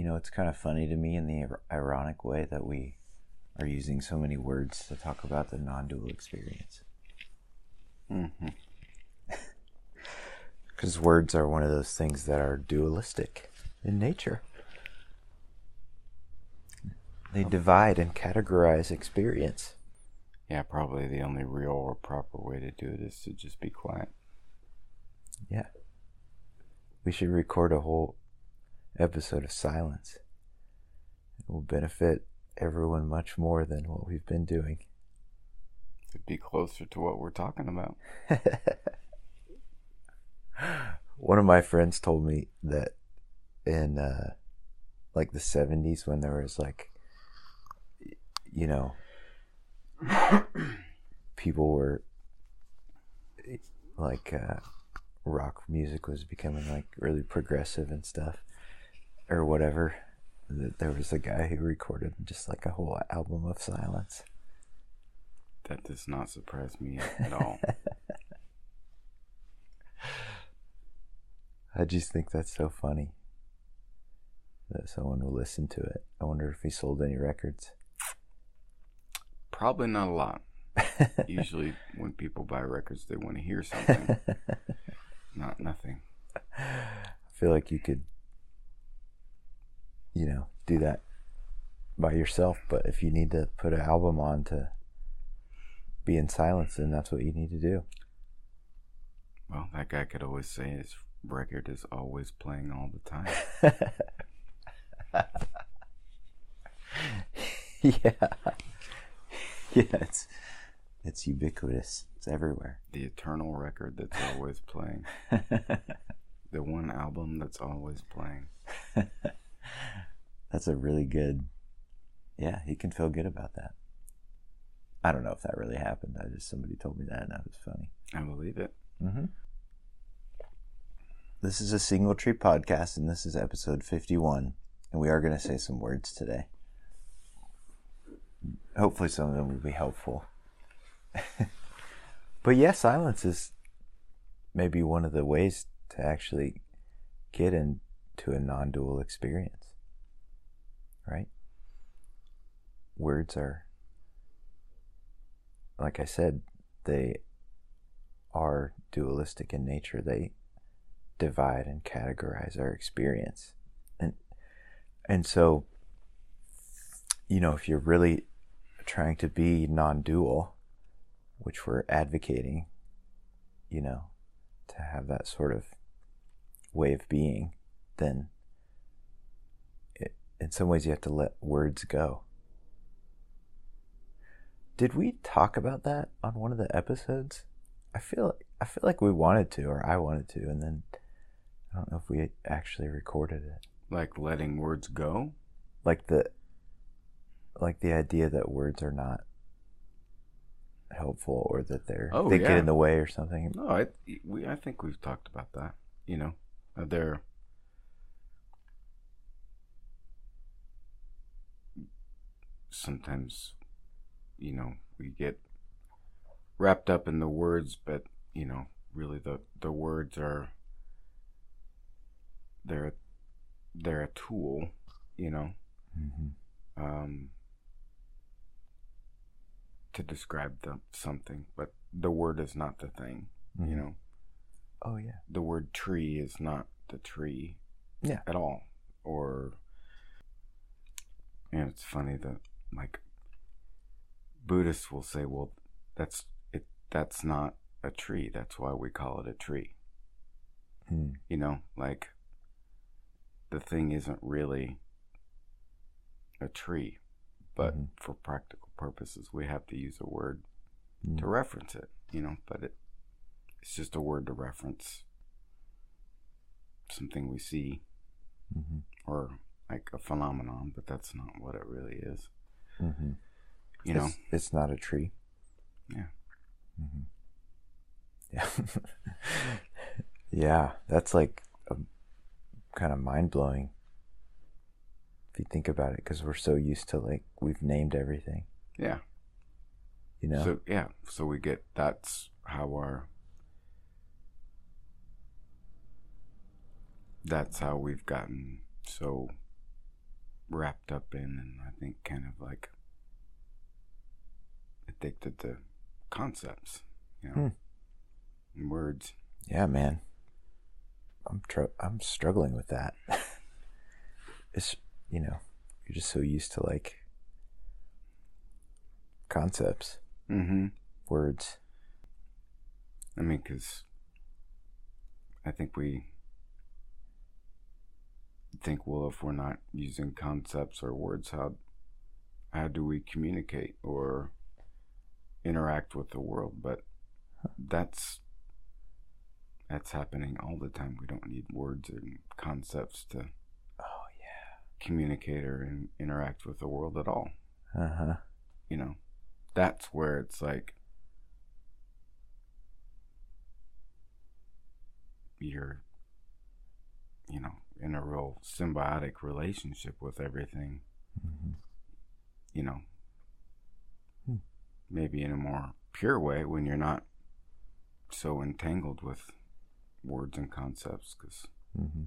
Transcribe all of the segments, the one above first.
you know, it's kind of funny to me in the ironic way that we are using so many words to talk about the non-dual experience. Mm-hmm. Because words are one of those things that are dualistic in nature. They divide and categorize experience. Yeah, probably the only real or proper way to do it is to just be quiet. Yeah. We should record a whole episode of silence. It will benefit everyone much more than what we've been doing. It'd be closer to what we're talking about. One of my friends told me that in uh, like the 70s when there was like you know people were like uh, rock music was becoming like really progressive and stuff or whatever that there was a guy who recorded just like a whole album of silence That does not surprise me at all. i just think that's so funny that someone will listen to it i wonder if he sold any records Probably not a lot. Usually, when people buy records, they want to hear something, not nothing. I feel like you could, you know, do that by yourself. But if you need to put an album on to be in silence, then that's what you need to do. Well, that guy could always say his record is always playing all the time. yeah, yeah, it's it's ubiquitous. It's everywhere. The eternal record that's always playing. The one album that's always playing. that's a really good. Yeah, he can feel good about that. I don't know if that really happened. I just somebody told me that, and that was funny. I believe it. Mm-hmm. This is a single tree podcast, and this is episode 51. And we are going to say some words today. Hopefully, some of them will be helpful. but yeah, silence is maybe one of the ways to actually get into a non dual experience. Right? Words are, like I said, they are dualistic in nature. They divide and categorize our experience. And and so you know, if you're really trying to be non-dual, which we're advocating, you know, to have that sort of way of being, then in some ways you have to let words go. Did we talk about that on one of the episodes? I feel I feel like we wanted to, or I wanted to, and then I don't know if we actually recorded it. Like letting words go. Like the like the idea that words are not helpful, or that they're Oh, they get in the way or something. No, I we I think we've talked about that. You know, they're sometimes, you know, we get wrapped up in the words, but you know, really the the words are they're they're a tool. You know, hmm um, to describe the, something, but the word is not the thing. You know, Oh yeah. the word tree is not the tree Yeah. at all. Or, and it's funny that like Buddhists will say, well, that's it. That's not a tree. That's why we call it a tree. Mm. You know, like the thing isn't really a tree, but Mhm. for practical purposes, we have to use a word Mm. to reference it. You know, but it it's just a word to reference something we see hmm or like a phenomenon, but that's not what it really is. Hmm You know, it's, it's not a tree. Yeah. hmm Yeah. yeah, that's like a, kind of mind blowing if you think about it, because we're so used to like we've named everything. yeah. You know. So yeah, so we get that's how our that's how we've gotten so wrapped up in, and I think kind of like addicted to concepts, you know, Hmm. and words. Yeah, man. I'm tr- I'm struggling with that. it's you know, you're just so used to like concepts, Mm-hmm. words. I mean, because I think we think, well, if we're not using concepts or words, how how do we communicate or interact with the world? But that's that's happening all the time. We don't need words and concepts to Oh yeah. communicate or in, interact with the world at all. Uh huh. You know, that's where it's like you're, you know, in a real symbiotic relationship with everything. hmm You know, Hmm. maybe in a more pure way when you're not so entangled with words and concepts, because hmm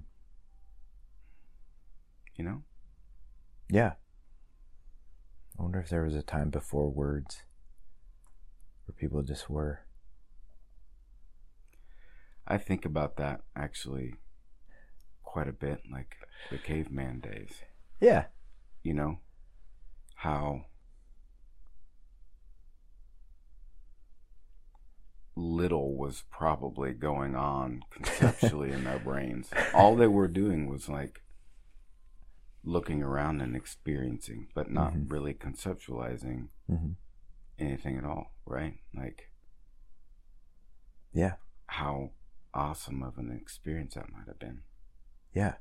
you know, Yeah. I wonder if there was a time before words where people just were. I think about that actually quite a bit, like the caveman days. Yeah. you know how little was probably going on conceptually in their brains all they were doing was like looking around and experiencing but not Mhm. really conceptualizing hmm anything at all right like Yeah. how awesome of an experience that might have been Yeah.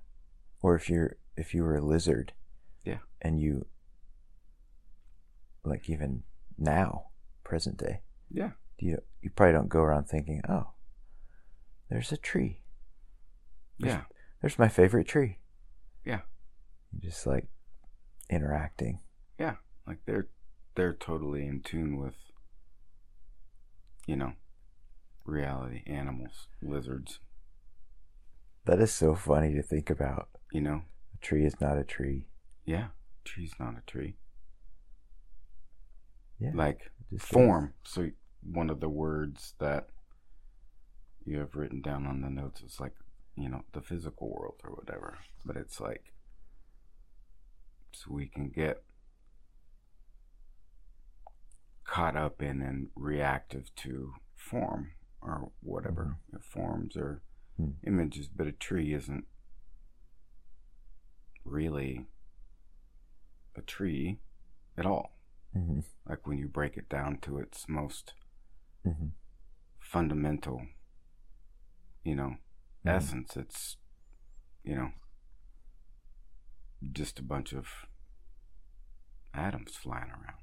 Or if you're if you were a lizard. Yeah. And you like even now, present day, yeah you you probably don't go around thinking, "Oh, there's a tree. yeah There's my favorite tree." Yeah. Just like interacting. Yeah, like they're they're totally in tune with you know reality, animals, lizards, That is so funny to think about. you know. A tree is not a tree. Yeah, tree's not a tree. Yeah. Like just is. form. So one of the words that you have written down on the notes is like, you know, the physical world or whatever. But it's like so we can get caught up in and reactive to form or whatever mm-hmm. forms or Hmm. images, but a tree isn't really a tree at all. Mhm. Like when you break it down to its most Mhm. fundamental, you know, Mhm. essence, it's, you know, just a bunch of atoms flying around,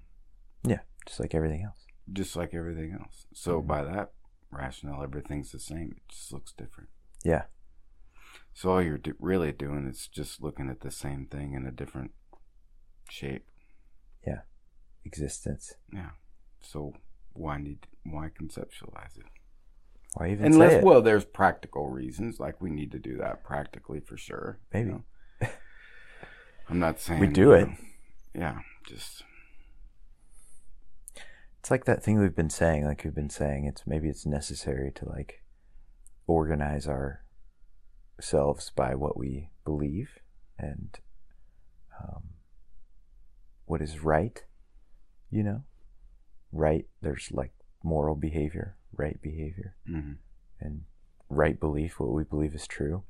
Yeah, just like everything else. just like everything else. So Mhm. by that rationale, everything's the same. It just looks different. Yeah. So all you're do- really doing is just looking at the same thing in a different shape. Yeah. Existence. Yeah. So why need why conceptualize it? Why even Unless say it? well, there's practical reasons, like we need to do that practically for sure. you Maybe. know. I'm not saying We do it. know, yeah, just It's like that thing we've been saying, like we've been saying, it's maybe it's necessary to like organize ourselves by what we believe and um, what is right, you know? Right, there's like moral behavior, right behavior, mhm. and right belief, what we believe is true.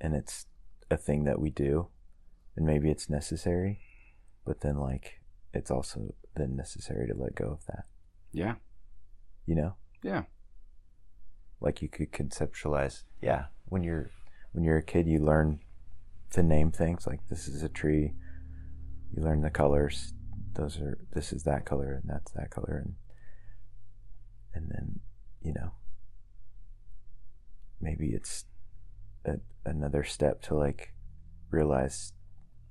And it's a thing that we do, and maybe it's necessary, but then like it's also then necessary to let go of that. yeah, you know yeah, like you could conceptualize yeah when you're when you're a kid you learn to name things like this is a tree. You learn the colors. Those are this is that color and that's that color and and then you know maybe it's a, another step to like realize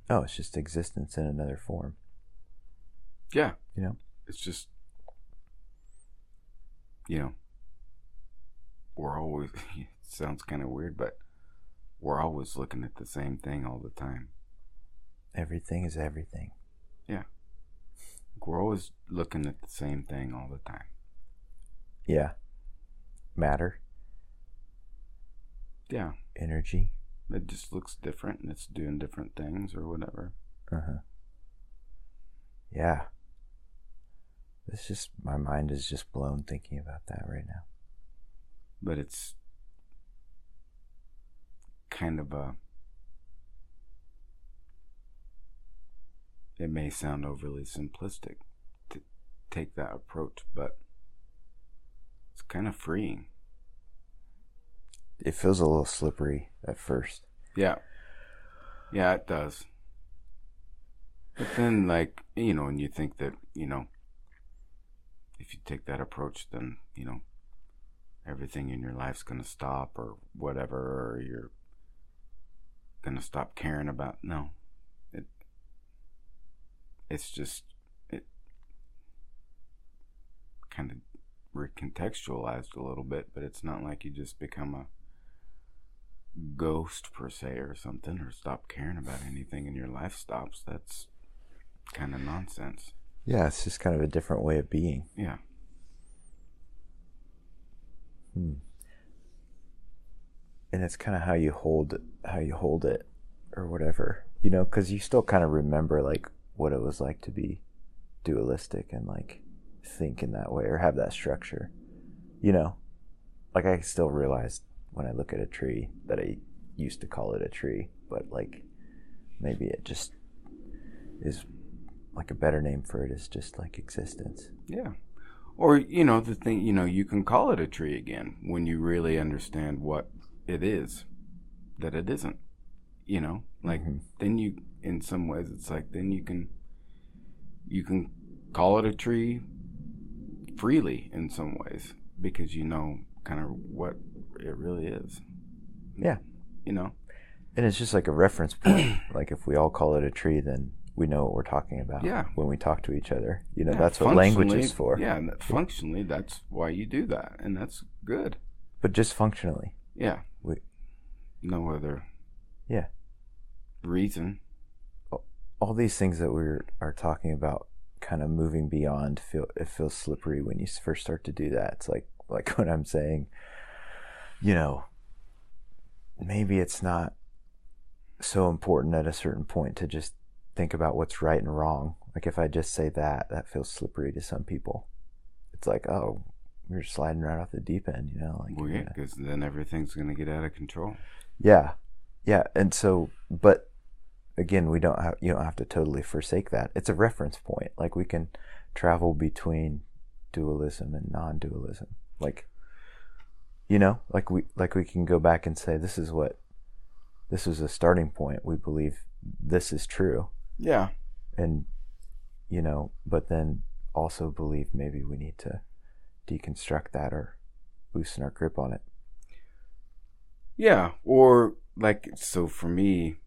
oh it's just existence in another form. Yeah. you know? It's just you know, we're always it sounds kind of weird, but we're always looking at the same thing all the time. Everything is everything. Yeah. We're always looking at the same thing all the time. Yeah. Matter, Yeah, energy. it just looks different and it's doing different things or whatever. Uh huh. Yeah. It's just my mind is just blown thinking about that right now. But it's kind of a. It may sound overly simplistic to take that approach, but it's kind of freeing. It feels a little slippery at first. Yeah. Yeah, it does. But then, like, you know, and you think that, you know, if you take that approach, then, you know, everything in your life's going to stop or whatever, or you're going to stop caring about. No. It, it's just, it kind of recontextualized a little bit, but it's not like you just become a ghost per se or something or stop caring about anything and your life stops that's kind of nonsense Yeah, it's just kind of a different way of being. yeah Hmm. And it's kind of how you hold how you hold it, or whatever, you know, because you still kind of remember like what it was like to be dualistic and like think in that way or have that structure, you know. Like I still realize when I look at a tree that I used to call it a tree, but like maybe it just is like a better name for it is just like existence. yeah or you know the thing you know you can call it a tree again when you really understand what it is that it isn't you know like Mhm. then you in some ways it's like then you can you can call it a tree freely in some ways because you know kind of what it really is Yeah. you know And it's just like a reference point. like if we all call it a tree, then we know what we're talking about. Yeah. When we talk to each other, you know, Yeah, that's what language is for. Yeah, and functionally, that's why you do that, and that's good. But just functionally. Yeah. We- no other. Yeah. Reason. All these things that we are talking about, kind of moving beyond, feel it feels slippery when you first start to do that. It's like like what I'm saying. You know, maybe it's not so important at a certain point to just think about what's right and wrong. Like if I just say that, that feels slippery to some people. It's like, oh, you're sliding right off the deep end, you know? Like, Well, yeah, because then everything's gonna get out of control. yeah, yeah. And so, but again, we don't have you don't have to totally forsake that. It's a reference point. Like we can travel between dualism and non-dualism. Like, you know, like we like we can go back and say this is what this is a starting point. We believe this is true, Yeah. and you know, but then also believe maybe we need to deconstruct that or loosen our grip on it. Yeah. Or like, so for me,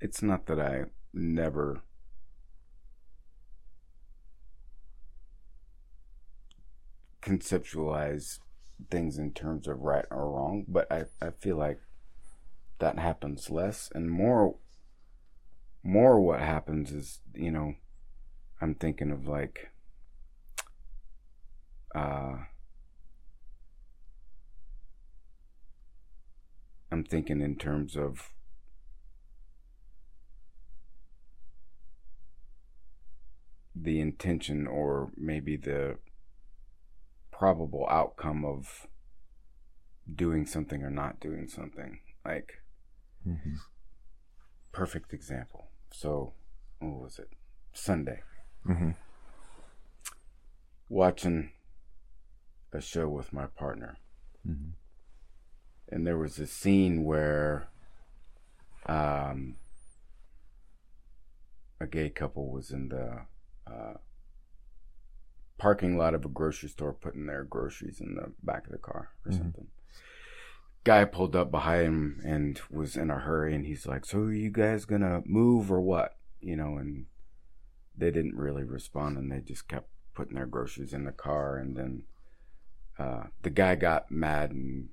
it's not that I never. conceptualize things in terms of right or wrong, but I, I feel like that happens less and more more what happens is, you know, I'm thinking of like uh I'm thinking in terms of the intention or maybe the probable outcome of doing something or not doing something. Like, Mm-hmm. Perfect example. So, what was it? Sunday. Mm-hmm. Watching a show with my partner. Mm-hmm. and there was a scene where um, a gay couple was in the uh, parking lot of a grocery store putting their groceries in the back of the car or Mhm. something. Guy pulled up behind him and was in a hurry, and he's like, "So are you guys gonna move or what?" You know, and they didn't really respond, and they just kept putting their groceries in the car, and then uh, the guy got mad and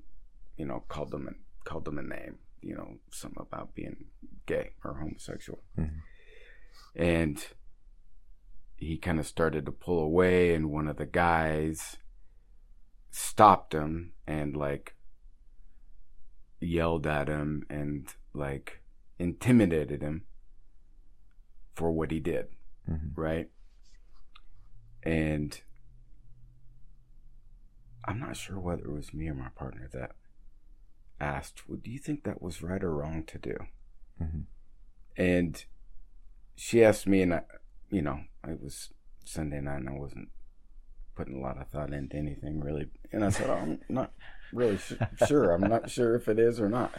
you know called them and called them a name, you know, something about being gay or homosexual. Mhm. And he kind of started to pull away, and one of the guys stopped him and like yelled at him and like intimidated him for what he did, Mhm. right? And I'm not sure whether it was me or my partner that asked, well, Do you think that was right or wrong to do? Mhm. And she asked me, and I, you know, it was Sunday night and I wasn't putting a lot of thought into anything really. And I said, oh, I'm not really su- sure. I'm not sure if it is or not.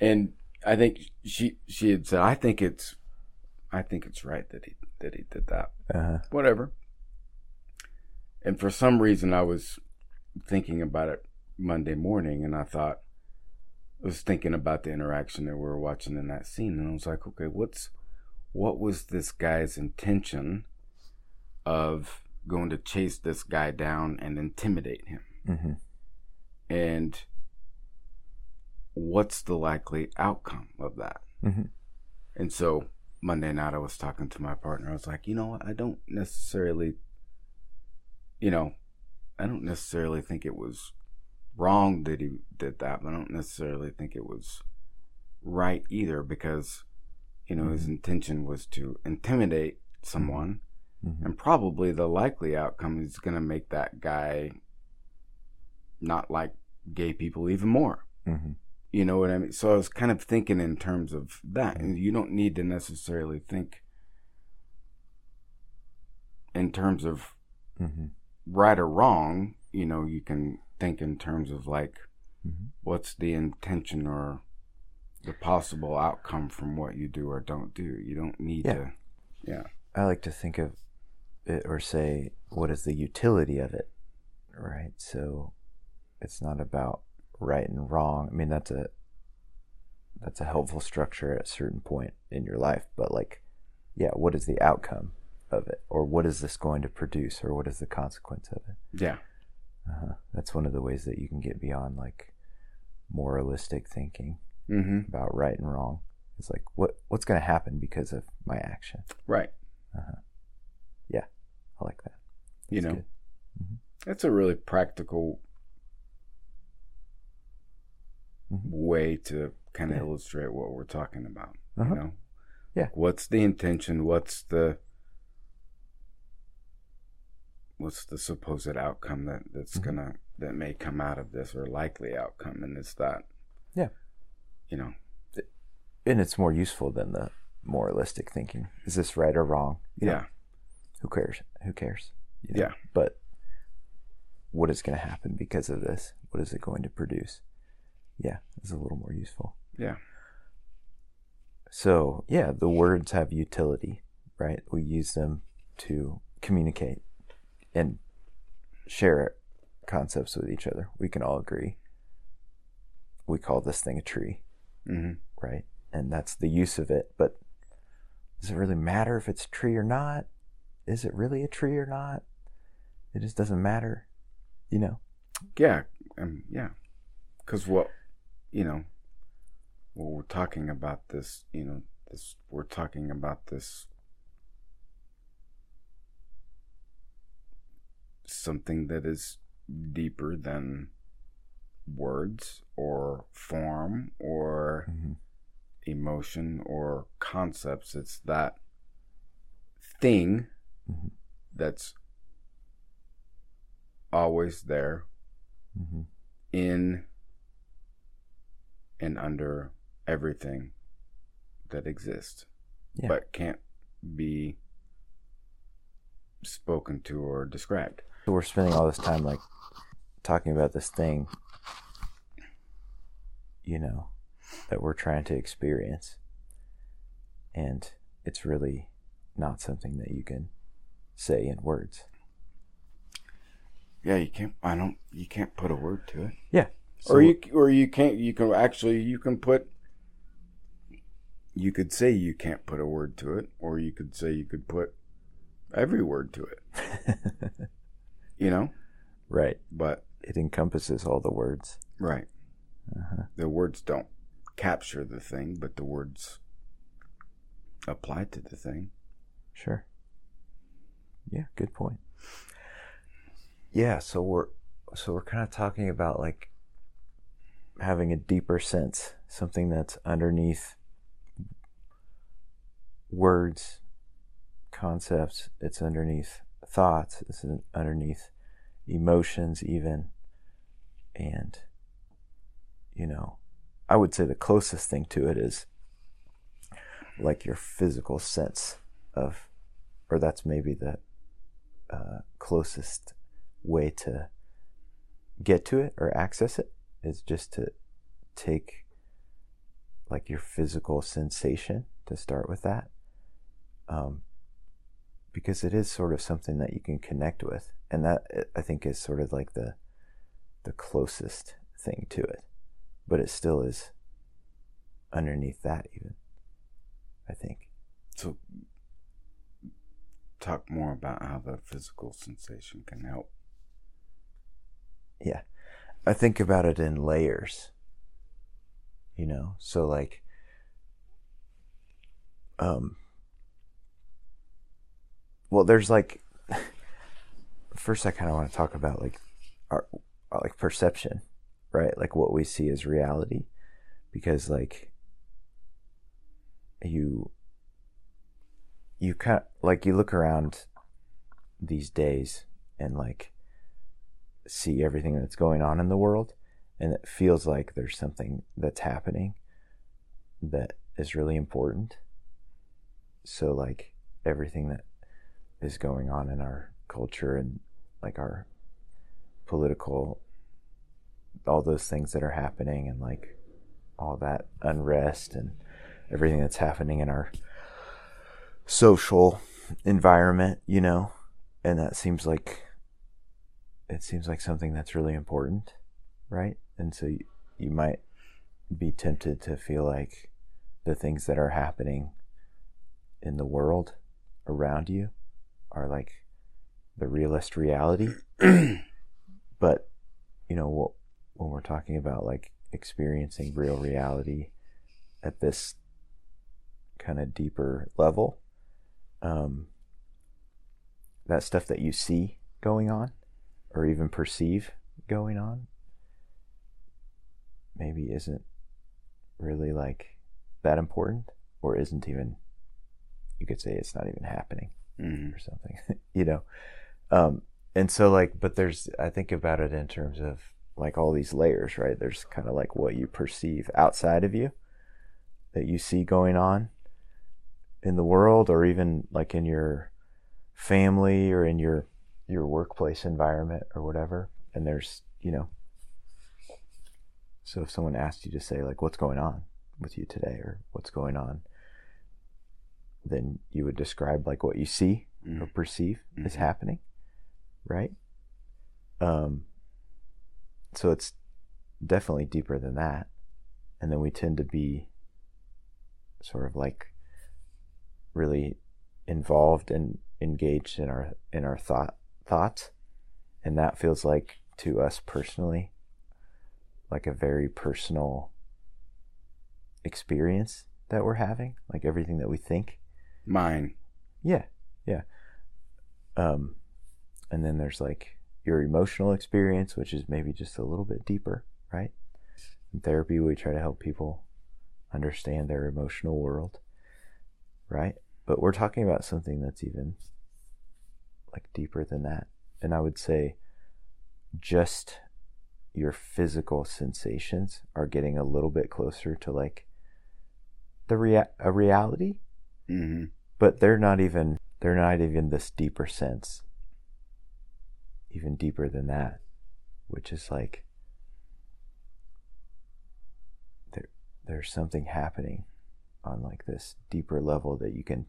And I think she she had said, I think it's, I think it's right that he that he did that. Uh-huh. Whatever. And for some reason, I was thinking about it Monday morning, and I thought I was thinking about the interaction that we were watching in that scene, and I was like, okay, what's what was this guy's intention of going to chase this guy down and intimidate him? Mhm. And what's the likely outcome of that? Mhm. And so Monday night, I was talking to my partner. I was like, you know? I don't necessarily, you know, I don't necessarily think it was wrong that he did that, but I don't necessarily think it was right either because, you know, his intention was to intimidate someone. Mhm. And probably the likely outcome is going to make that guy not like gay people even more. Mhm. You know what I mean? So I was kind of thinking in terms of that. And you don't need to necessarily think in terms of Mhm. right or wrong. You know, you can think in terms of like, Mhm. what's the intention or the possible outcome from what you do or don't do. You don't need Yeah. to. Yeah. I like to think of it or say, what is the utility of it? Right. So it's not about right and wrong. I mean, that's a that's a helpful structure at a certain point in your life, but like, yeah, what is the outcome of it, or what is this going to produce, or what is the consequence of it? Yeah. Uh-huh. That's one of the ways that you can get beyond like moralistic thinking Mm-hmm. about right and wrong. It's like what what's going to happen because of my action. Right. Uhhuh. Yeah. I like that. you know. Mhm. that's a really practical Mhm. way to kind of Yeah. illustrate what we're talking about. Uh-huh. You know, Yeah. What's the intention? What's the what's the supposed outcome that that's Mhm. gonna that may come out of this or likely outcome? And it's that. Yeah. You know. and it's more useful than the moralistic thinking. Is this right or wrong? You know, Yeah. who cares? Who cares? You know? Yeah. But what is going to happen because of this? What is it going to produce? Yeah, it's a little more useful. Yeah. So, yeah, the words have utility, right? We use them to communicate and share concepts with each other. We can all agree. We call this thing a tree, Mm-hmm. right? And that's the use of it. But does it really matter if it's a tree or not? Is it really a tree or not? It just doesn't matter, you know? Yeah. Um, yeah. Because what you know, what we're talking about this, you know, this we're talking about this something that is deeper than words or form or Mm-hmm. emotion or concepts. It's that thing Mhm. that's always there Mm-hmm. in and under everything that exists, Yeah. but can't be spoken to or described. So we're spending all this time like talking about this thing, you know, that we're trying to experience. And it's really not something that you can say in words. Yeah, you can't. I don't. You can't put a word to it. Yeah. Or you or you can't. You can actually. You can put. You could say you can't put a word to it, or you could say you could put every word to it. You know, right. but It encompasses all the words. right. Uh-huh. The words don't capture the thing, but the words apply to the thing. Sure. Yeah, good point. Yeah, so we're so we're kind of talking about like having a deeper sense, something that's underneath words, concepts, it's underneath thoughts, it's underneath emotions even. And you know, I would say the closest thing to it is like your physical sense of or that's maybe the uh, closest way to get to it or access it is just to take like your physical sensation to start with that um, because it is sort of something that you can connect with and that i think is sort of like the the closest thing to it but it still is underneath that even i think so talk more about how the physical sensation can help. Yeah. I think about it in layers. You know, so like um well there's like first I kind of want to talk about like our like perception, right? Like what we see as reality because like you you kind like you look around these days and like see everything that's going on in the world and it feels like there's something that's happening that is really important. So like everything that is going on in our culture and like our political all those things that are happening and like all that unrest and everything that's happening in our social environment, you know, and that seems like it seems like something that's really important, right? And so you, you might be tempted to feel like the things that are happening in the world around you are like the realist reality. but, you know, when we're talking about like experiencing real reality at this kind of deeper level, um, that stuff that you see going on or even perceive going on maybe isn't really like that important or isn't even you could say it's not even happening mm-hmm. or something you know um, and so like but there's i think about it in terms of like all these layers right there's kind of like what you perceive outside of you that you see going on in the world or even like in your family or in your your workplace environment or whatever and there's you know so if someone asked you to say like what's going on with you today or what's going on then you would describe like what you see mm-hmm. or perceive mm-hmm. is happening right um so it's definitely deeper than that and then we tend to be sort of like really involved and engaged in our in our thought thoughts and that feels like to us personally like a very personal experience that we're having like everything that we think. Mine. Yeah yeah. Um and then there's like your emotional experience which is maybe just a little bit deeper right? In therapy we try to help people understand their emotional world right? But we're talking about something that's even like deeper than that. And I would say just your physical sensations are getting a little bit closer to like the rea- a reality. Mm-hmm. But they're not even they're not even this deeper sense. Even deeper than that, which is like there there's something happening on like this deeper level that you can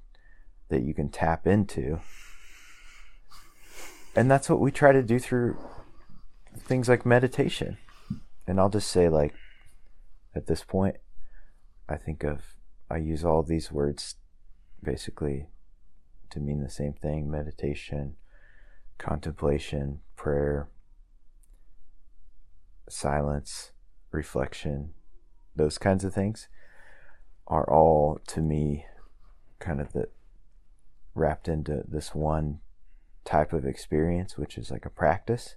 that you can tap into and that's what we try to do through things like meditation. And i'll just say like at this point i think of i use all these words basically to mean the same thing meditation contemplation prayer silence reflection. Those kinds of things are all to me kind of the wrapped into this one type of experience, which is like a practice,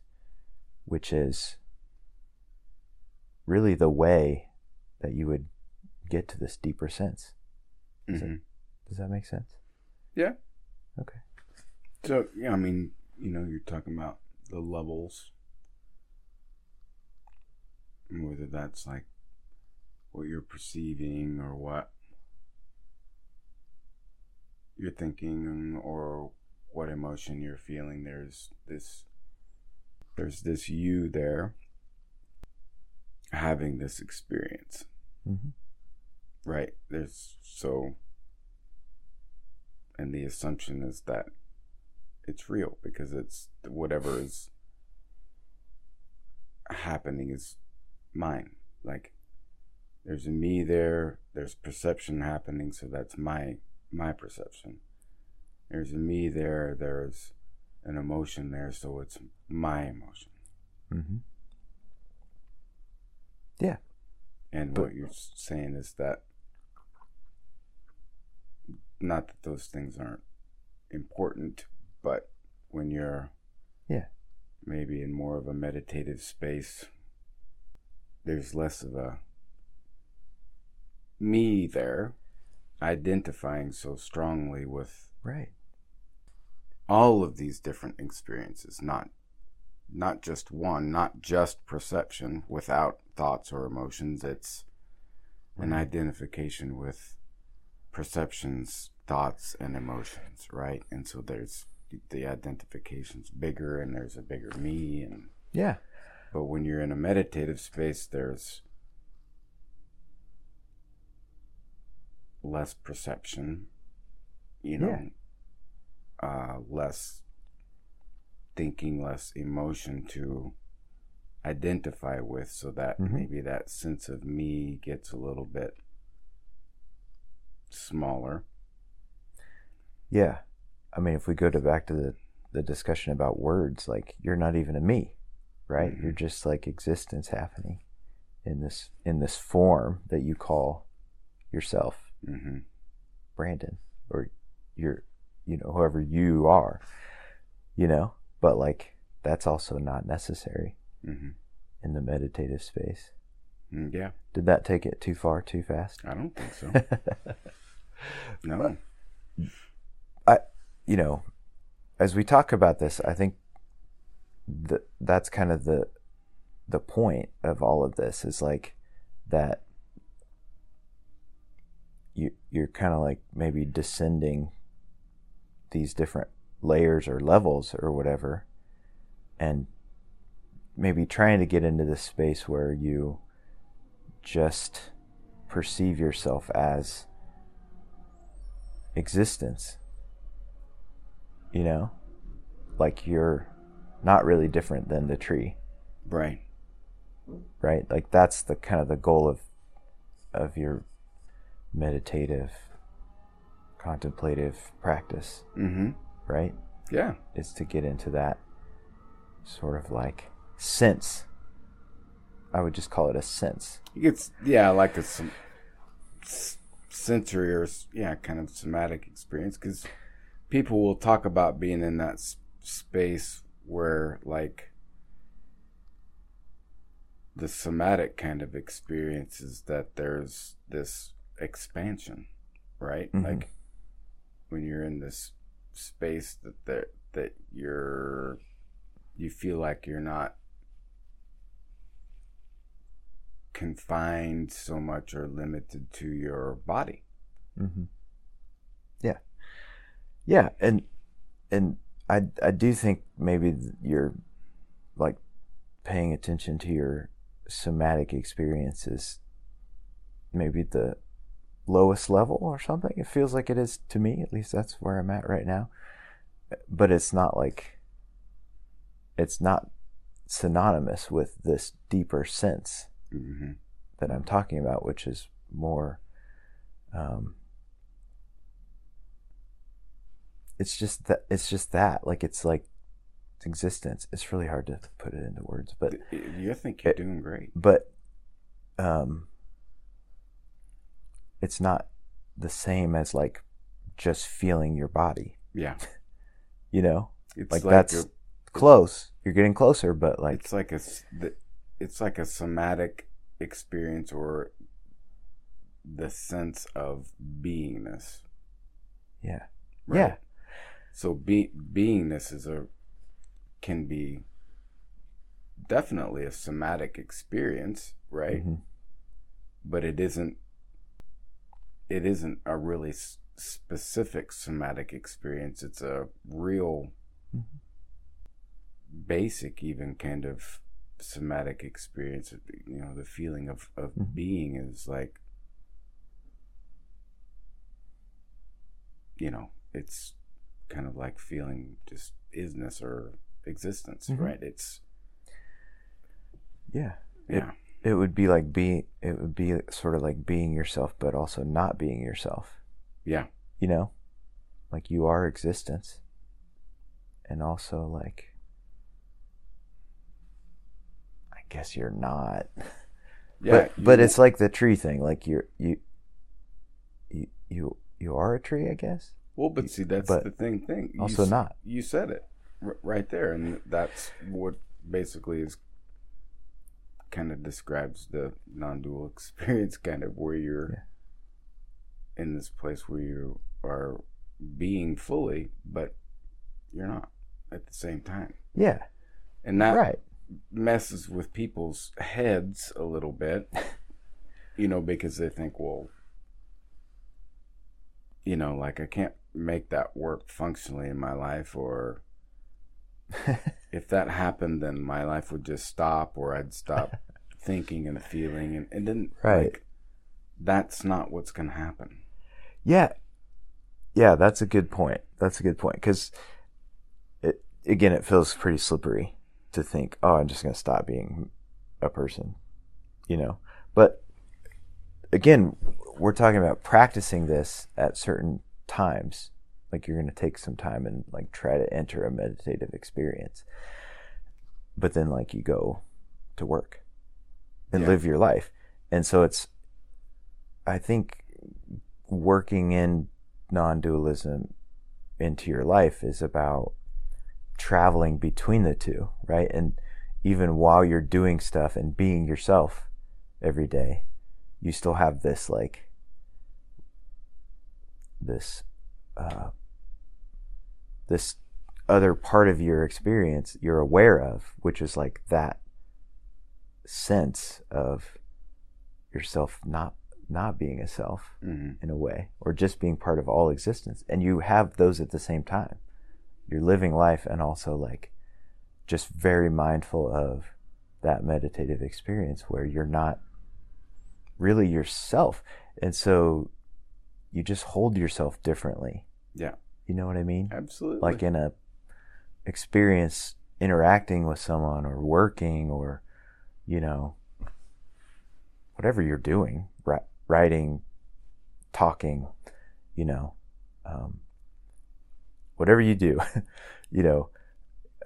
which is really the way that you would get to this deeper sense. Does, Mhm. that, does that make sense? Yeah. Okay. So yeah, I mean, you know, you're talking about the levels, whether that's like what you're perceiving or what you're thinking or what emotion you're feeling. There's this, there's this you there having this experience, Mm-hmm. right? There's so, and the assumption is that it's real because it's whatever is happening is mine. Like there's a me there, there's perception happening, so that's my my perception. There's a me there, there's an emotion there, so it's my emotion. Mm-hmm. Yeah. And But- what you're saying is that not that those things aren't important, but when you're Yeah. maybe in more of a meditative space, there's less of a me there identifying so strongly with Right. All of these different experiences, not not just one, not just perception without thoughts or emotions. It's an mm-hmm. identification with perceptions, thoughts, and emotions, right? And so there's the identification's bigger, and there's a bigger me, and Yeah. but when you're in a meditative space, there's less perception, you know, uh, less thinking, less emotion to identify with, so that Mhm. maybe that sense of me gets a little bit smaller. Yeah. I mean, if we go to back to the, the discussion about words, like you're not even a me, right? Mhm. You're just like existence happening in this in this form that you call yourself, hmm Brandon, or you're you know, whoever you are. You know? But like that's also not necessary hmm in the meditative space. Mm, yeah, Did that take it too far too fast? I don't think so. no. I you know, as we talk about this, I think that that's kind of the the point of all of this is like that you you're kind of like maybe descending these different layers or levels or whatever and maybe trying to get into this space where you just perceive yourself as existence you know? Like you're not really different than the tree. Right. right? Like that's the kind of the goal of of your meditative contemplative practice hmm right Yeah. is to get into that sort of like sense i would just call it a sense It's yeah, like a some sensory or yeah, kind of somatic experience because people will talk about being in that s- space where like the somatic kind of experience is that there's this expansion, right? Mhm. Like when you're in this space that there that you're you feel like you're not confined so much or limited to your body. mm-hmm. yeah yeah and and i i do think maybe you're like paying attention to your somatic experiences maybe the lowest level or something it feels like it is to me at least that's where i'm at right now but it's not like it's not synonymous with this deeper sense hmm that I'm talking about, which is more. Um, it's just that it's just that like it's like existence. It's really hard to put it into words, but You think you're It- doing great. but um, it's not the same as like just feeling your body. Yeah. You know, It's like, like, that's a, close. You're getting closer, but like it's like a it's like a somatic experience or the sense of beingness. yeah, right? yeah, So be beingness is a can be definitely a somatic experience, right? mhm, But it isn't it isn't a really s- specific somatic experience. It's a real Mhm. basic even kind of somatic experience you know the feeling of of Mhm. being is like you know it's kind of like feeling just isness or existence Mhm. right it's yeah. Yeah It would be like being. It would be sort of like being yourself, but also not being yourself. yeah You know, like you are existence, and also like. I guess you're not. yeah but but you- it's like the tree thing. Like you're you. You you you are a tree, I guess. well but see that's but the thing thing You also s- not. you said it r- right there and that's what basically is kind of describes the non-dual experience kind of where you're Yeah. in this place where you are being fully but you're not at the same time Yeah. and that right. messes with people's heads a little bit you know because they think well you know like i can't make that work functionally in my life or if that happened then my life would just stop or i'd stop thinking and feeling and, and then Right. like that's not what's going to happen Yeah. Yeah, that's a good point. That's a good point because it again it feels pretty slippery to think, oh, I'm just going to stop being a person, you know. But again, we're talking about practicing this at certain times. Like you're going to take some time and like try to enter a meditative experience. But then like you go to work and Yeah. live your life. And so it's I think working in non-dualism into your life is about traveling between the two, right? And even while you're doing stuff and being yourself every day, you still have this like this uh this other part of your experience you're aware of, which is like that sense of yourself not not being a self hmm in a way, or just being part of all existence. And you have those at the same time. You're living life and also like just very mindful of that meditative experience where you're not really yourself. And so you just hold yourself differently. Yeah. You know what I mean? absolutely. Like in a experience interacting with someone or working or, you know, whatever you're doing, ri- writing, talking, you know, um, whatever you do, you know,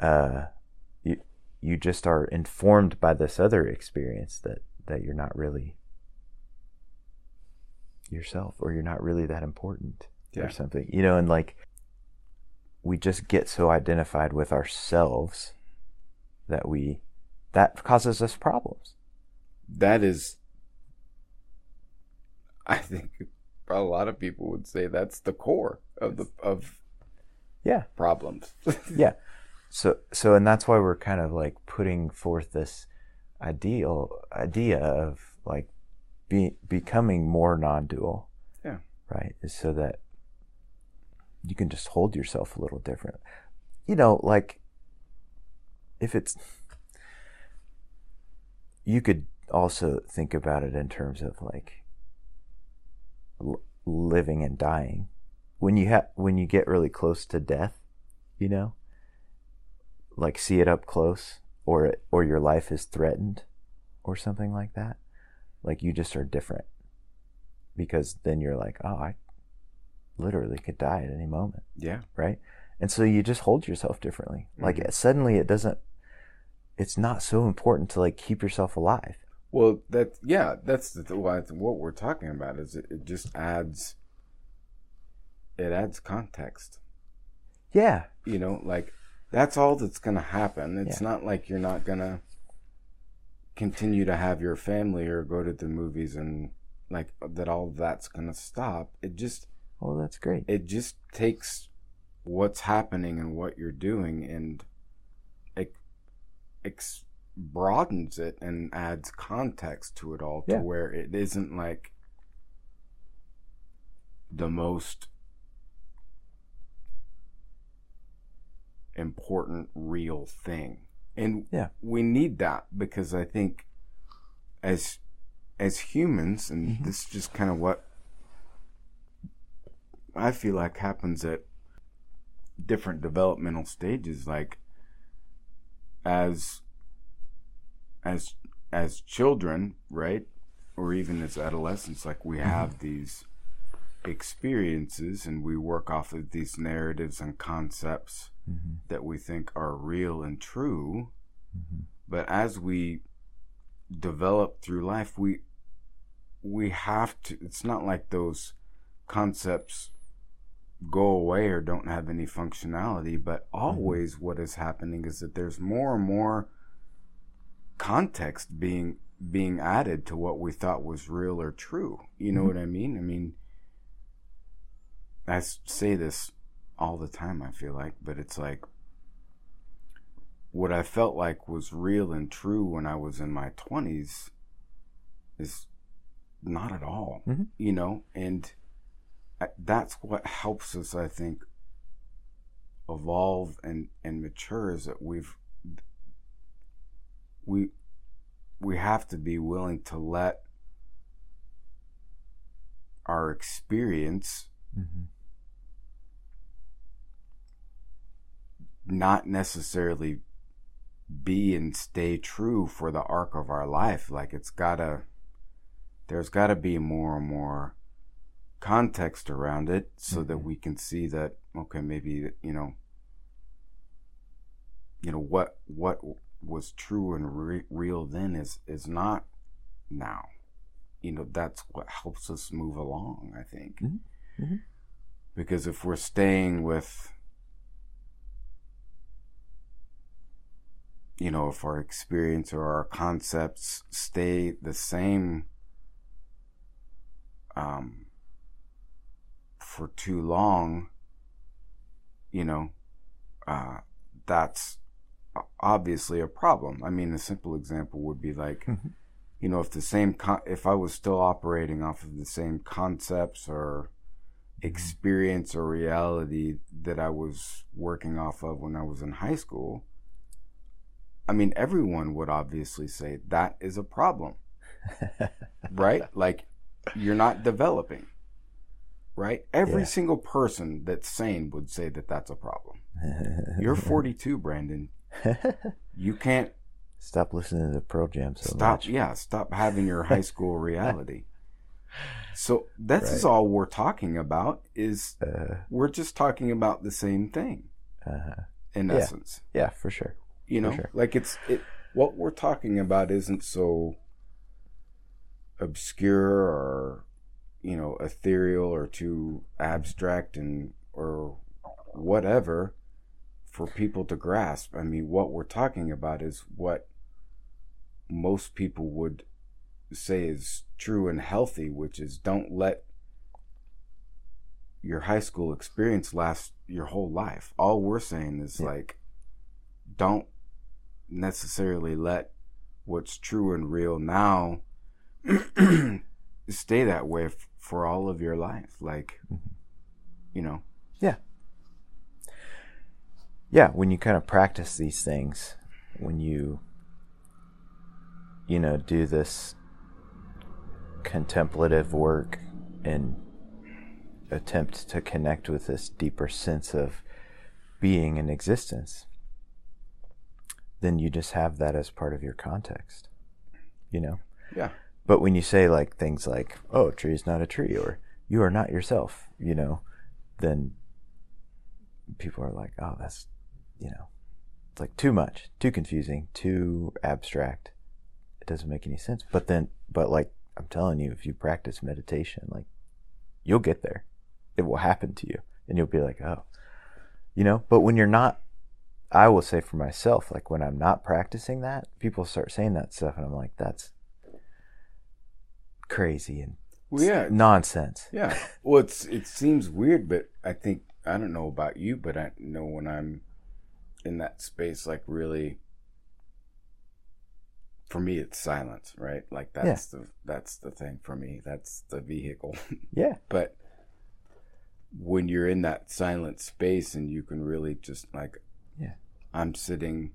uh, you you just are informed by this other experience that that you're not really yourself or you're not really that important Yeah. or something, you know, and like we just get so identified with ourselves that we that causes us problems. that is i think a lot of people would say that's the core of the of Yeah. problems yeah so so and that's why we're kind of like putting forth this ideal idea of like be, becoming more non-dual Yeah. right is so that you can just hold yourself a little different. You know like if it's you could also think about it in terms of like living and dying. When you have when you get really close to death you know like see it up close or it, or your life is threatened or something like that like you just are different. Because then you're like oh i literally could die at any moment yeah right and so you just hold yourself differently like Mhm. suddenly it doesn't it's not so important to like keep yourself alive Well, that yeah, that's the what what we're talking about is it, it just adds it adds context. Yeah. You know, like that's all that's going to happen. It's Yeah. not like you're not going to continue to have your family or go to the movies and like that all of that's going to stop. It just Well, that's great. it just takes what's happening and what you're doing and it ex- broadens it and adds context to it all to where it isn't like the most important real thing and Yeah. we need that because i think as as humans and Mhm. this is just kind of what I feel like happens at different developmental stages like as as as children right? Or even as adolescents like we have these experiences and we work off of these narratives and concepts hmm that we think are real and true. Hmm but as we develop through life we we have to it's not like those concepts go away or don't have any functionality but always what is happening is that there's more and more context being being added to what we thought was real or true you know Mhm. what i mean i mean I say this all the time i feel like but it's like what I felt like was real and true when I was in my 20s is not at all, Mhm. you know, and that's what helps us, I think, evolve and, and mature is that we've, we, we have to be willing to let our experience hmm not necessarily be and stay true for the arc of our life. Like it's gotta, there's gotta be more and more context around it so that Mhm. we can see that, okay, maybe, you know, you know, what, what was true and re- real then is, is not now. You know, that's what helps us move along, I think. Mhm. Mhm. Because if we're staying with, you know, if our experience or our concepts stay the same um, for too long, you know, uh, that's obviously a problem. I mean, a simple example would be like, Mhm. you know, if the same, con- if I was still operating off of the same concepts or experience or reality that I was working off of when I was in high school, I mean, everyone would obviously say that is a problem, right? like, you're not developing, right? Every Yeah. single person that's sane would say that that's a problem. You're 42, Brandon. You can't Stop listening to Pearl Jam so stop. much. Yeah, stop having your high school reality. So that's is all we're talking about. Is Uh, we're just talking about the same thing uh, in Yeah. essence. yeah, for sure. You know, sure. like it's it. What we're talking about isn't so obscure or you know ethereal or too abstract and or whatever for people to grasp. I mean, what we're talking about is what most people would say is true and healthy, which is don't let your high school experience last your whole life. All we're saying is Yeah. like don't necessarily let what's true and real now stay that way f- for all of your life. Like, Mhm. you know, Yeah. yeah when you kind of practice these things when you you know do this contemplative work and attempt to connect with this deeper sense of being and existence then you just have that as part of your context you know yeah, but when you say like things like oh a tree is not a tree or you are not yourself you know then people are like oh that's you know it's like too much too confusing too abstract. It doesn't make any sense. But then but like i'm telling you if you practice meditation like you'll get there. It will happen to you. And you'll be like, oh, you know. But when you're not, I will say for myself, like when I'm not practicing that, people start saying that stuff, and I'm like, that's crazy and Well, yeah, nonsense. yeah. Well, it's it seems weird, but I think I don't know about you, but I know when I'm in that space, like really, for me, it's silence, right? Like that's the that's the thing for me. That's the vehicle. Yeah, but when you're in that silent space and you can really just like Yeah. i'm sitting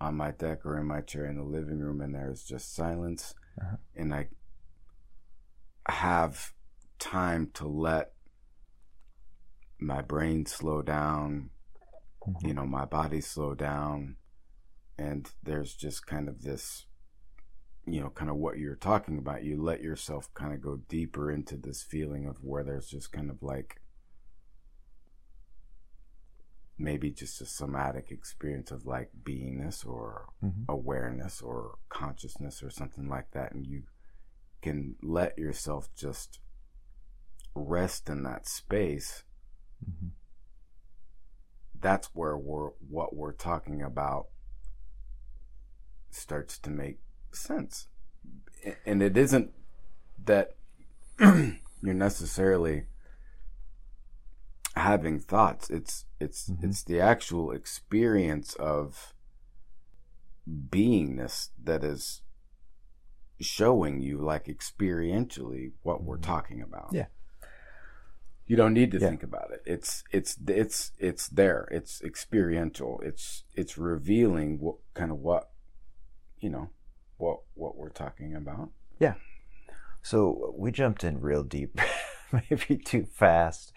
on my deck or in my chair in the living room and there's just silence Uh-huh. and i have time to let my brain slow down Mhm. you know my body slow down and there's just kind of this you know kind of what you're talking about you let yourself kind of go deeper into this feeling of where there's just kind of like maybe just a somatic experience of like beingness or Mhm. awareness or consciousness or something like that and you can let yourself just rest in that space Mhm. that's where we're what we're talking about starts to make sense and it isn't that you're necessarily having thoughts it's it's Mhm. it's the actual experience of beingness that is showing you like experientially what we're mm-hmm. talking about Yeah. you don't need to Yeah. think about it it's it's it's it's there it's experiential it's it's revealing what kind of what you know what what we're talking about Yeah. So we jumped in real deep, maybe too fast,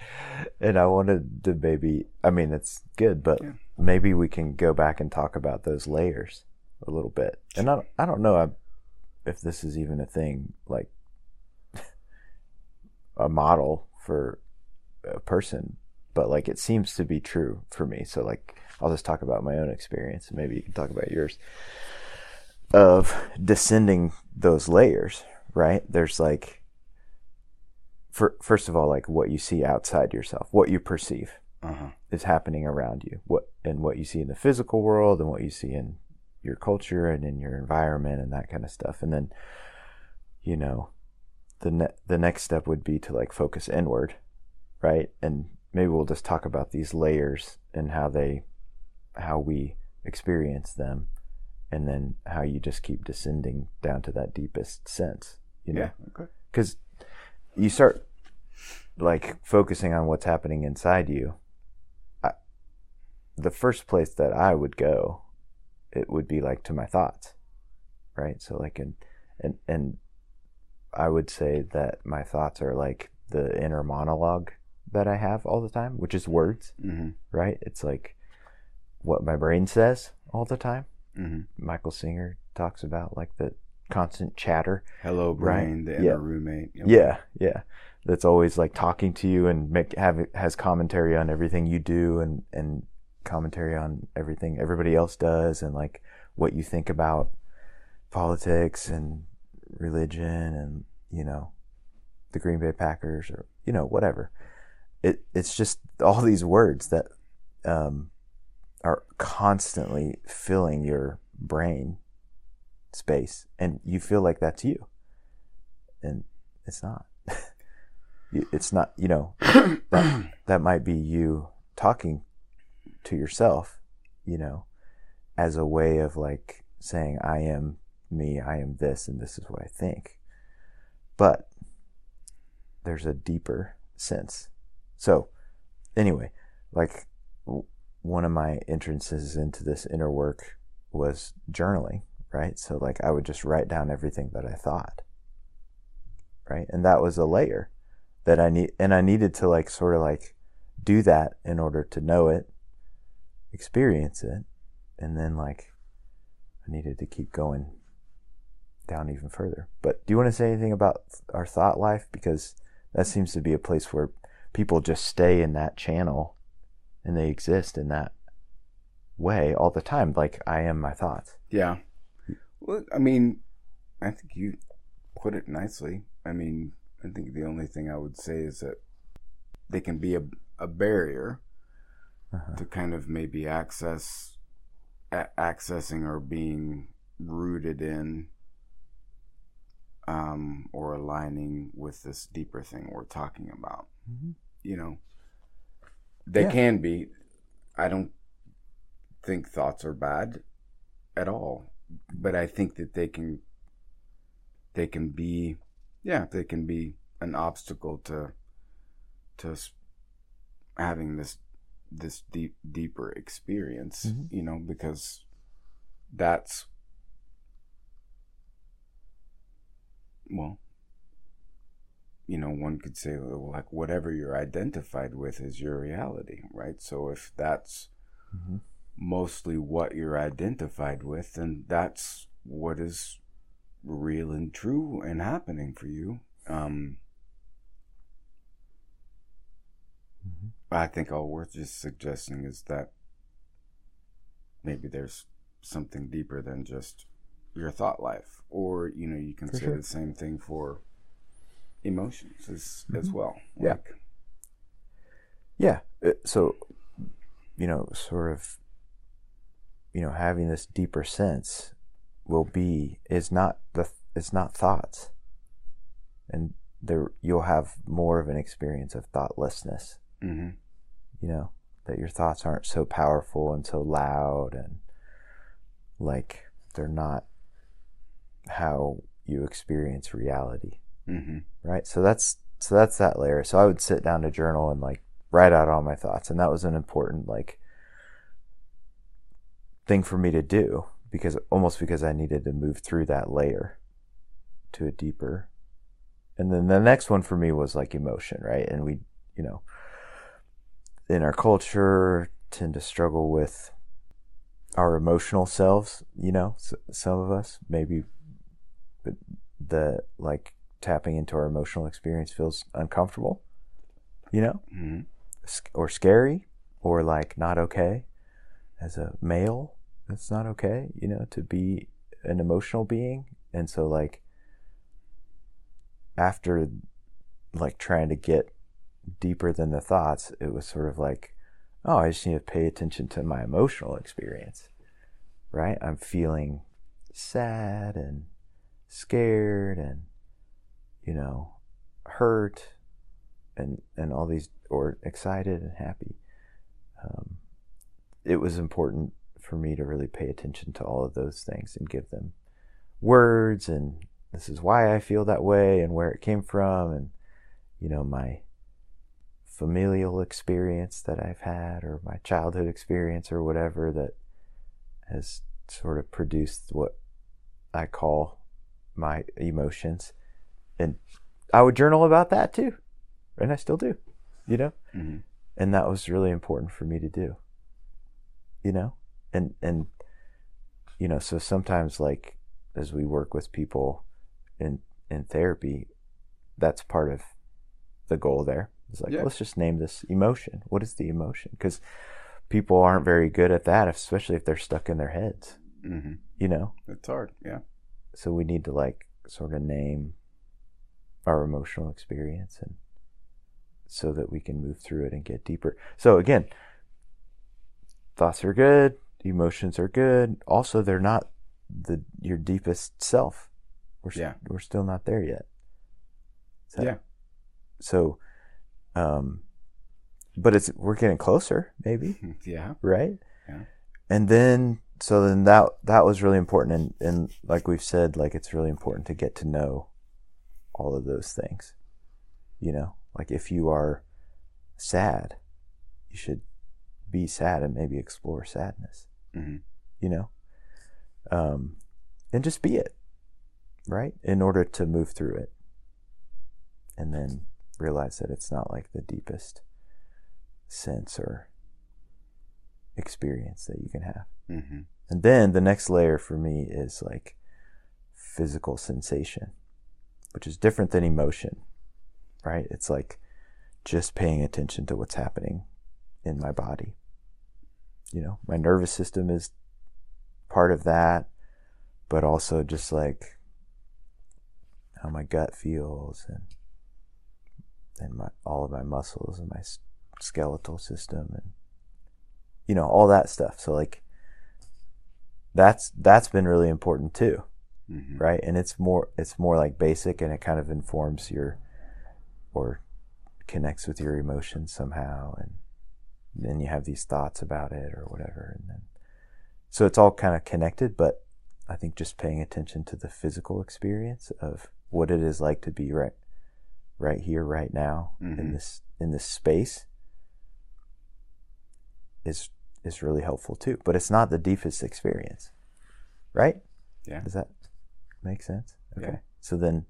and I wanted to maybe. I mean, it's good, but Yeah. maybe we can go back and talk about those layers a little bit. And I, don't- I don't know if this is even a thing, like a model for a person, but like it seems to be true for me. So like, I'll just talk about my own experience. Maybe you can talk about yours of descending those layers, right? There's like, for, first of all, like what you see outside yourself, what you perceive uh-huh is happening around you, what and what you see in the physical world and what you see in your culture and in your environment and that kind of stuff. And then, you know, the ne- the next step would be to like focus inward, right? And maybe we'll just talk about these layers and how they, how we experience them, and then how you just keep descending down to that deepest sense. You know, yeah okay because you start like focusing on what's happening inside you I, the first place that i would go it would be like to my thoughts right so like and and and i would say that my thoughts are like the inner monologue that i have all the time which is words mm-hmm right it's like what my brain says all the time mm-hmm michael singer talks about like the constant chatter hello Right. brain the inner Yeah. roommate Yep. Yeah, yeah. That's always like talking to you and make have has commentary on everything you do and and commentary on everything everybody else does and like what you think about politics and religion and you know the Green Bay Packers or you know whatever. It it's just all these words that um, are constantly filling your brain space and you feel like that's you and it's not it's not you know that, that might be you talking to yourself you know as a way of like saying i am me i am this and this is what i think. But there's a deeper sense. So anyway like w- one of my entrances into this inner work was journaling right? So like i would just write down everything that i thought right? And that was a layer that i need and i needed to like sort of like do that in order to know it experience it and then like i needed to keep going down even further but do you want to say anything about our thought life because that seems to be a place where people just stay in that channel and they exist in that way all the time like i am my thoughts Yeah. Well, I mean, I think you put it nicely. I mean, I think the only thing I would say is that they can be a a barrier Uh-huh. to kind of maybe access a- accessing or being rooted in um, or aligning with this deeper thing we're talking about Mhm. you know they Yeah. can be i don't think thoughts are bad at all but i think that they can they can be yeah they can be an obstacle to to having this this deep deeper experience Mhm. you know because that's well you know one could say like whatever you're identified with is your reality right so if that's Mhm. mostly what you're identified with then that's what is real and true and happening for you um Mhm. I think all we're just suggesting is that maybe there's something deeper than just your thought life, or you know, you can For say sure. the same thing for emotions as as Mhm. well. Yeah. Like, Yeah. uh, So, you know, sort of, you know, having this deeper sense will be is not the it's not thoughts, and there you'll have more of an experience of thoughtlessness. Mhm. You know that your thoughts aren't so powerful and so loud and like they're not how you experience reality. Mhm. right? So that's so that's that layer. So i would sit down to journal and like write out all my thoughts. And that was an important like thing for me to do because almost because i needed to move through that layer to a deeper. And then the next one for me was like emotion right? And we you know in our culture tend to struggle with our emotional selves you know S- some of us maybe but the like tapping into our emotional experience feels uncomfortable you know? Mhm. sc- or scary or like not okay. As a male it's not okay you know to be an emotional being. And so like after like trying to get deeper than the thoughts it was sort of like oh i just need to pay attention to my emotional experience right? I'm feeling sad and scared and you know hurt and and all these or excited and happy. Um, it was important for me to really pay attention to all of those things and give them words and this is why I feel that way and where it came from and you know my familial experience that I've had or my childhood experience or whatever that has sort of produced what I call my emotions. And I would journal about that too and I still do you know? Mhm. and that was really important for me to do you know? And and you know so sometimes like as we work with people in in therapy that's part of the goal there it's like Yeah. let's just name this emotion what is the emotion because people aren't very good at that especially if they're stuck in their heads Mhm. you know It's hard. Yeah. so we need to like sort of name our emotional experience and so that we can move through it and get deeper so again thoughts are good emotions are good also they're not the your deepest self we're, Yeah. we're still not there yet So- Yeah. so um but it's we're getting closer maybe Yeah. right? Yeah. And then so then that that was really important and, and like we've said, like it's really important to get to know all of those things. You know, like if you are sad, you should be sad and maybe explore sadness, Mhm. you know? Um and just be it, right? In order to move through it. And then realize that it's not like the deepest sense or experience that you can have. Mhm. And then the next layer for me is like physical sensation, which is different than emotion, right? It's like just paying attention to what's happening in my body. You know, my nervous system is part of that, but also just like how my gut feels and and my all of my muscles and my skeletal system and you know all that stuff. So like that's that's been really important too Mhm. right? And it's more it's more like basic and it kind of informs your or connects with your emotions somehow. And then you have these thoughts about it or whatever. And then so it's all kind of connected but i think just paying attention to the physical experience of what it is like to be right right here right now in Mhm. this in this space is is really helpful too but it's not the deepest experience right Yeah. does that make sense okay Yeah. so then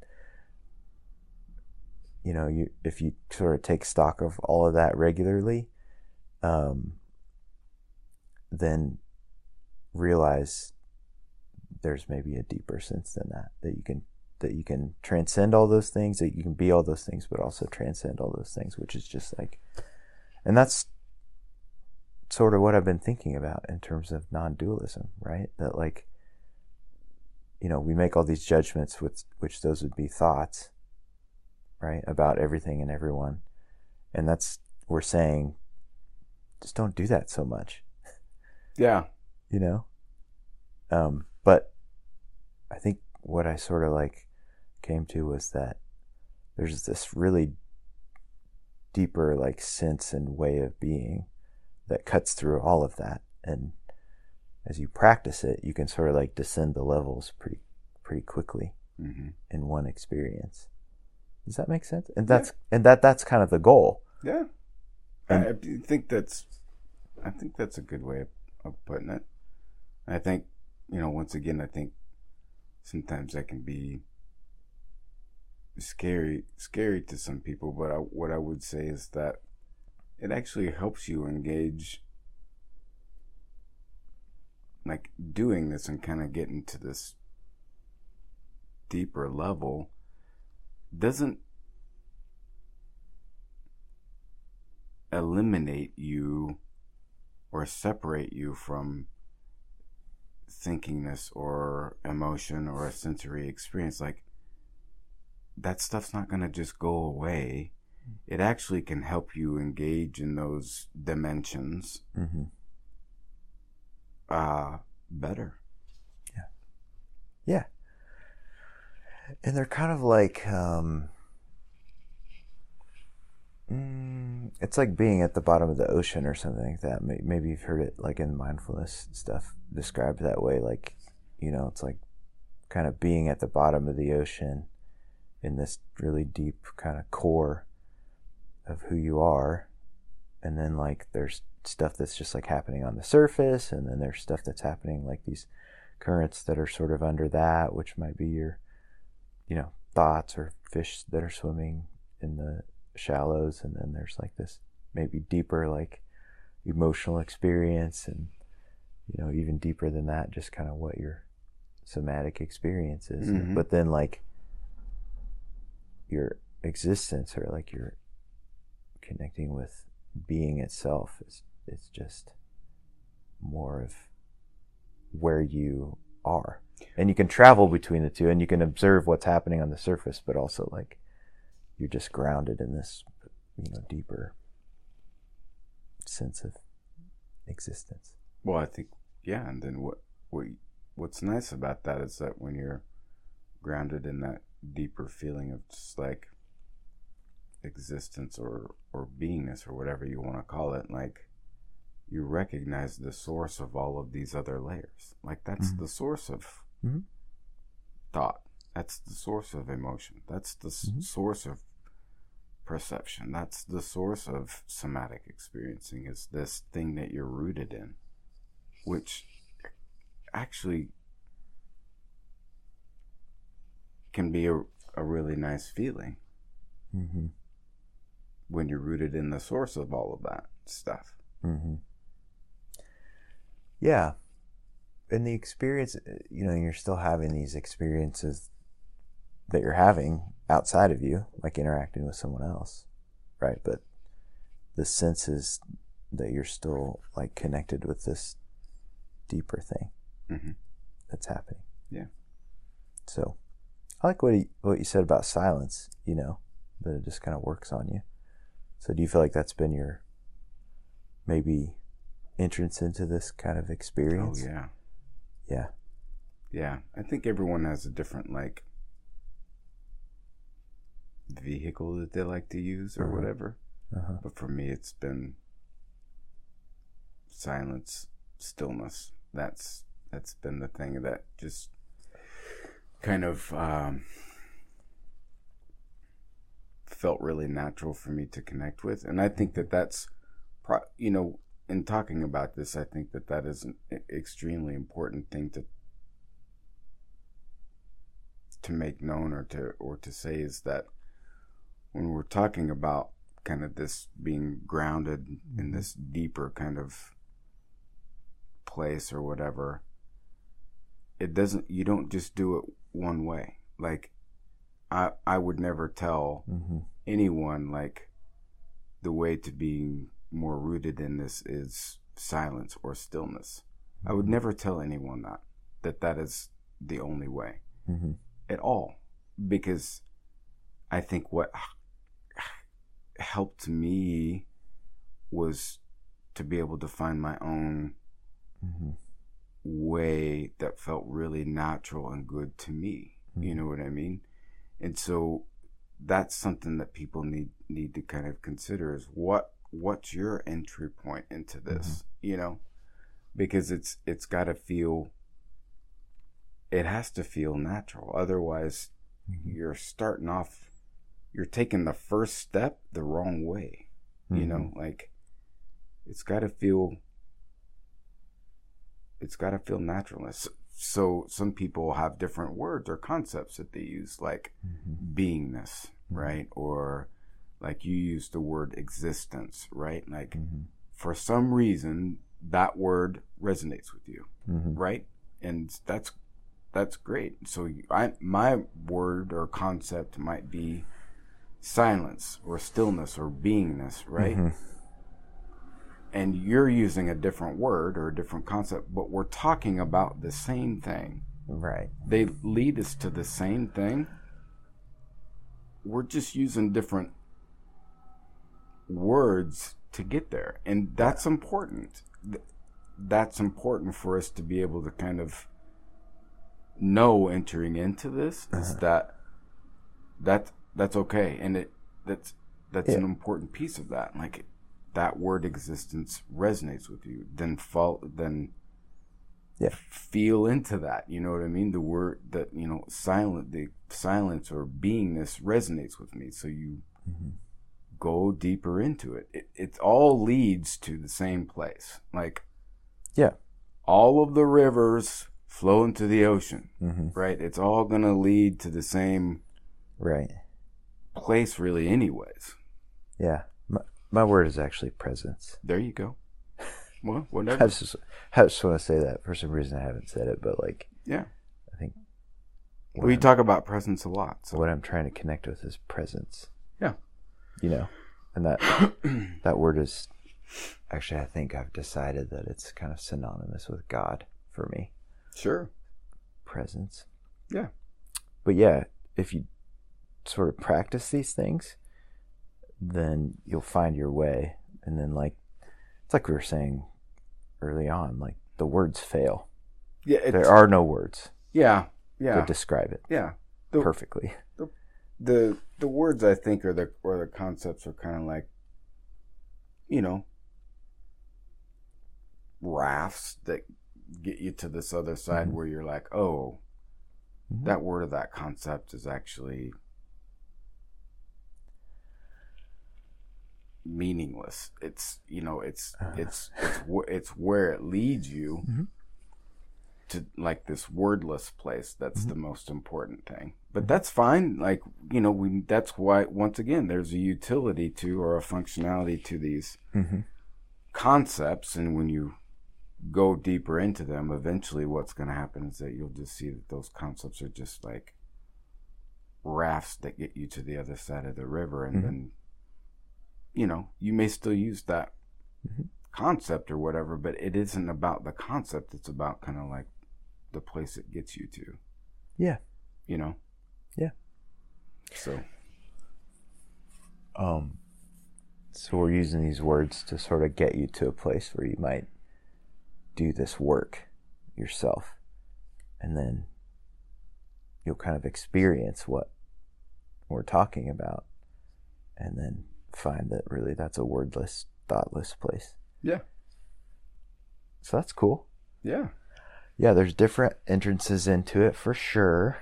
you know you if you sort of take stock of all of that regularly um then realize there's maybe a deeper sense than that that you can that you can transcend all those things that you can be all those things but also transcend all those things which is just like and that's sort of what I've been thinking about in terms of non-dualism right? That like you know we make all these judgments which which those would be thoughts right about everything and everyone. And that's we're saying just don't do that so much. Yeah. you know? Um but i think what i sort of like came to was that there's this really deeper like sense and way of being that cuts through all of that. And as you practice it you can sort of like descend the levels pretty pretty quickly hmm in one experience. Does that make sense? And that's and that that's kind of the goal. Yeah. And- I, I think that's I think that's a good way of, of putting it. I think, you know, once again I think sometimes that can be scary scary to some people, but I, what I would say is that it actually helps you engage like doing this and kind of getting to this deeper level doesn't eliminate you or separate you from thinkingness or emotion or a sensory experience like that stuff's not going to just go away it actually can help you engage in those dimensions mm-hmm. uh better Yeah. Yeah. And they're kind of like, um, mm, it's like being at the bottom of the ocean or something like that. Maybe you've heard it like in mindfulness stuff described that way. Like, you know, it's like kind of being at the bottom of the ocean in this really deep kind of core of who you are. And then like there's stuff that's just like happening on the surface. And then there's stuff that's happening like these currents that are sort of under that, which might be your, you know, thoughts or fish that are swimming in the shallows. And then there's like this maybe deeper, like emotional experience. And, you know, even deeper than that, just kind of what your somatic experience is. Mhm. But then, like, your existence or like your connecting with being itself is, is just more of where you are and you can travel between the two and you can observe what's happening on the surface but also like you're just grounded in this you know deeper sense of existence Well, I think yeah, and then what what what's nice about that is that when you're grounded in that deeper feeling of just like existence or or beingness or whatever you want to call it, like you recognize the source of all of these other layers. Like that's Mhm. the source of Mhm. thought. That's the source of emotion. That's the s Mhm. source of perception. That's the source of somatic experiencing is this thing that you're rooted in, which actually can be a, a really nice feeling mm-hmm. when you're rooted in the source of all of that stuff. Mm-hmm. Yeah. And the experience, you know, you're still having these experiences that you're having outside of you, like interacting with someone else, right? But the sense is that you're still like connected with this deeper thing hmm that's happening. Yeah. So, I like what he, what you said about silence. You know, that it just kind of works on you. So, do you feel like that's been your maybe entrance into this kind of experience? Oh experience. yeah, Yeah. yeah. I think everyone has a different like vehicle that they like to use or Uh-huh. whatever. Uh-huh. But for me, it's been silence, stillness. That's that's been the thing that just kind of um, felt really natural for me to connect with, and I think that that's, pro- you know, in talking about this, I think that that is an extremely important thing to to make known or to or to say is that when we're talking about kind of this being grounded in this deeper kind of place or whatever it doesn't you don't just do it one way like i i would never tell Mm-hmm. anyone like the way to being more rooted in this is silence or stillness i would never tell anyone that that that is the only way Mm-hmm. at all because I think what helped me was to be able to find my own Mm-hmm. way that felt really natural and good to me. You mm-hmm. know what I mean? And so that's something that people need need to kind of consider is what what's your entry point into mm-hmm. this, you know? Because it's it's got to feel it has to feel natural. Otherwise, mm-hmm. you're starting off you're taking the first step the wrong way. You know, mm-hmm. like it's got to feel it's got to feel natural. So, so some people have different words or concepts that they use like mm-hmm. beingness, mm-hmm. right? Or like you use the word existence, right? Like for some reason that word resonates with you, Mm-hmm. right? And that's that's great. So I my word or concept might be silence or stillness or beingness, right? Mm-hmm. And you're using a different word or a different concept, but we're talking about the same thing. Right. They lead us to the same thing. We're just using different words to get there. And that's important. That's important for us to be able to kind of know entering into this is that that that's okay and it that's that's an important piece of that like that word existence resonates with you then fall then Yeah. feel into that you know what i mean the word that you know silent the silence or beingness resonates with me so you go deeper into it. it it all leads to the same place like Yeah. all of the rivers flow into the ocean Mm-hmm. right it's all going to lead to the same Right. Place really anyways Yeah. My, my word is actually presence. there you go well I whatever just, I just want to say that for some reason I haven't said it, but like yeah I think we talk about presence a lot so what I'm trying to connect with is presence. Yeah. You know, and that that word is actually I think I've decided that it's kind of synonymous with God for me. sure Presence. yeah But yeah, if you sort of practice these things, then you'll find your way. And then like it's like we were saying early on, like the words fail. yeah it's, There are no words yeah yeah To describe it yeah the, perfectly. the the words I think are the or the concepts are kind of like, you know, rafts that get you to this other side Mhm. where you're like, oh, Mhm. that word or that concept is actually meaningless. It's you know, it's Uh. it's it's it's where it leads you. Mhm. To like this wordless place, that's Mm-hmm. the most important thing. But that's fine. Like you know, we that's why once again there's a utility to or a functionality to these Mm-hmm. concepts, and when you go deeper into them, eventually what's going to happen is that you'll just see that those concepts are just like rafts that get you to the other side of the river, and Mhm. then you know you may still use that Mhm. concept or whatever, but it isn't about the concept. It's about kind of like the place it gets you to. Yeah. You know. Yeah. So Um, So we're using these words to sort of get you to a place where you might do this work yourself. And then you'll kind of experience what we're talking about and then find that really that's a wordless, thoughtless place. Yeah. So that's cool. Yeah. Yeah, there's different entrances into it for sure.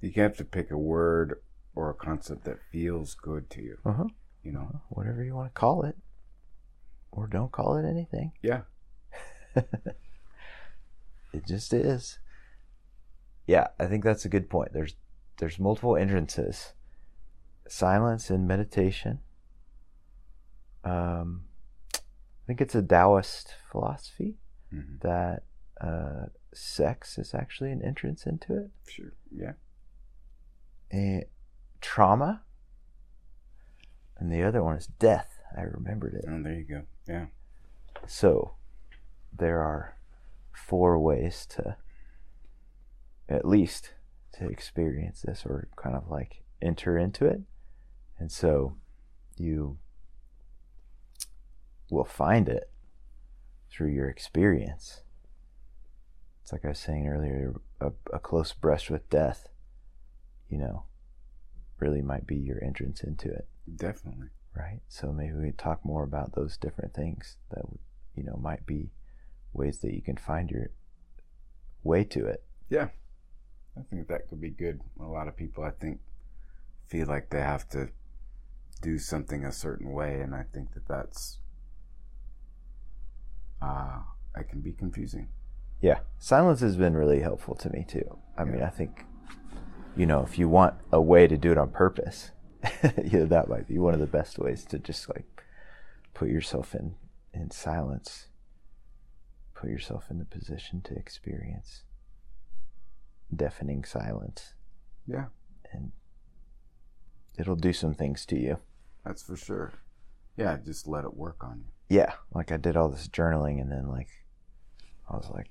You have to pick a word or a concept that feels good to you. Uh-huh. You know? Whatever you want to call it. Or don't call it anything. Yeah. It just is. Yeah, I think that's a good point. There's there's multiple entrances. Silence and meditation. Um, I think it's a Taoist philosophy hmm that uh, sex is actually an entrance into it. Sure. Yeah. And trauma. And the other one is death. I remembered it. Oh, there you go. Yeah. So there are four ways to at least to experience this or kind of like enter into it. And so you will find it through your experience. It's like I was saying earlier, a, a close brush with death, you know, really might be your entrance into it Definitely. right? So maybe we could talk more about those different things that you know might be ways that you can find your way to it. Yeah. I think that could be good. A lot of people, I think, feel like they have to do something a certain way, and I think that that's uh, it can be confusing. Yeah, silence has been really helpful to me too. I mean, I think you know if you want a way to do it on purpose, yeah, that might be one of the best ways to just like put yourself in in silence, put yourself in the position to experience deafening silence, Yeah, and it'll do some things to you. that's for sure. Yeah, just let it work on you. Yeah, like I did all this journaling and then like I was like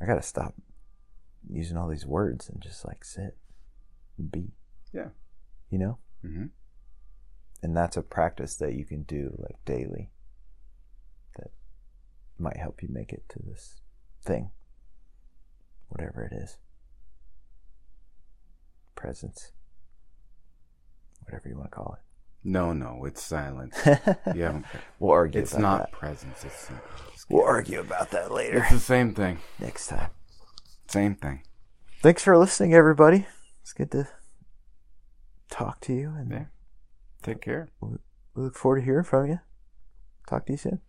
I gotta stop using all these words and just like sit and be. Yeah. You know? Mm-hmm. And that's a practice that you can do like daily that might help you make it to this thing. Whatever it is. Presence. Whatever you want to call No, no, it's silence. You haven't. we'll argue It's about not that. presence. It's We'll argue about that later it's the same thing. next time. Same thing. Thanks for listening, everybody. It's good to talk to you, and Yeah. Take care. we look forward to hearing from you. Talk to you soon.